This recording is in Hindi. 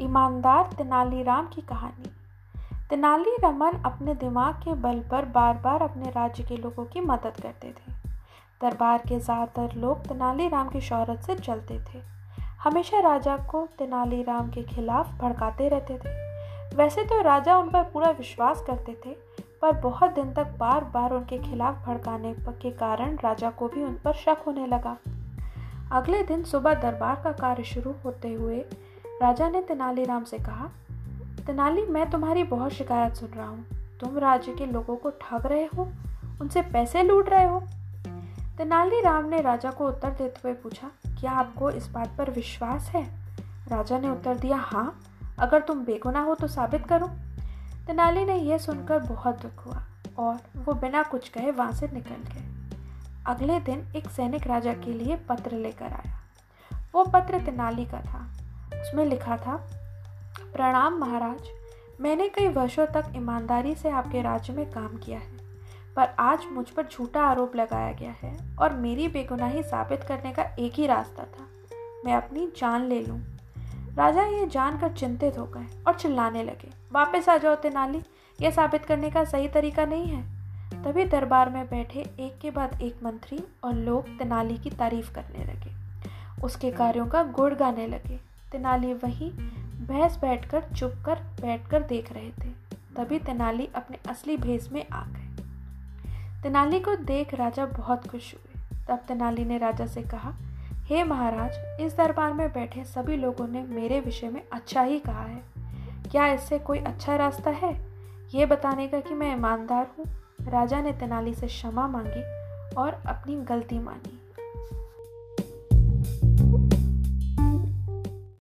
ईमानदार तेनालीराम की कहानी। तेनाली रमन अपने दिमाग के बल पर बार बार अपने राज्य के लोगों की मदद करते थे। दरबार के ज़्यादातर लोग तेनालीराम की शहरत से चलते थे। हमेशा राजा को तेनालीराम के खिलाफ भड़काते रहते थे। वैसे तो राजा उन पर पूरा विश्वास करते थे, पर बहुत दिन तक बार बार उनके खिलाफ भड़काने के कारण राजा को भी उन पर शक होने लगा। अगले दिन सुबह दरबार का कार्य शुरू होते हुए राजा ने तेनालीराम से कहा, तेनाली, मैं तुम्हारी बहुत शिकायत सुन रहा हूँ। तुम राज्य के लोगों को ठग रहे हो, उनसे पैसे लूट रहे हो? तेनालीराम ने राजा को उत्तर देते हुए पूछा, क्या आपको इस बात पर विश्वास है? राजा ने उत्तर दिया हाँ अगर तुम बेगुना हो तो साबित करो। तेनाली ने यह सुनकर बहुत दुख हुआ और वो बिना कुछ कहे वहाँ से निकल गए। अगले दिन एक सैनिक राजा के लिए पत्र लेकर आया। वो पत्र तेनाली का था। उसमें लिखा था, प्रणाम महाराज, मैंने कई वर्षों तक ईमानदारी से आपके राज्य में काम किया है, पर आज मुझ पर झूठा आरोप लगाया गया है और मेरी बेगुनाही साबित करने का एक ही रास्ता था। मैं अपनी जान ले लूँ। राजा ये जानकर चिंतित हो गए और चिल्लाने लगे, वापस आ जाओ तेनाली, यह साबित करने का सही तरीका नहीं है। तभी दरबार में बैठे एक के बाद एक मंत्री और लोग तेनाली की तारीफ़ करने लगे। उसके कार्यों का गुड़ गाने लगे। तेनाली वहीं भैंस बैठकर, चुप कर बैठकर देख रहे थे। तभी तेनाली अपने असली भेस में आ गए। तेनाली को देख राजा बहुत खुश हुए। तब तेनाली ने राजा से कहा, हे hey महाराज, इस दरबार में बैठे सभी लोगों ने मेरे विषय में अच्छा ही कहा है। क्या इससे कोई अच्छा रास्ता है? ये बताने का कि मैं ईमानदार हूँ? राजा ने तेनाली से क्षमा मांगी और अपनी गलती मानी।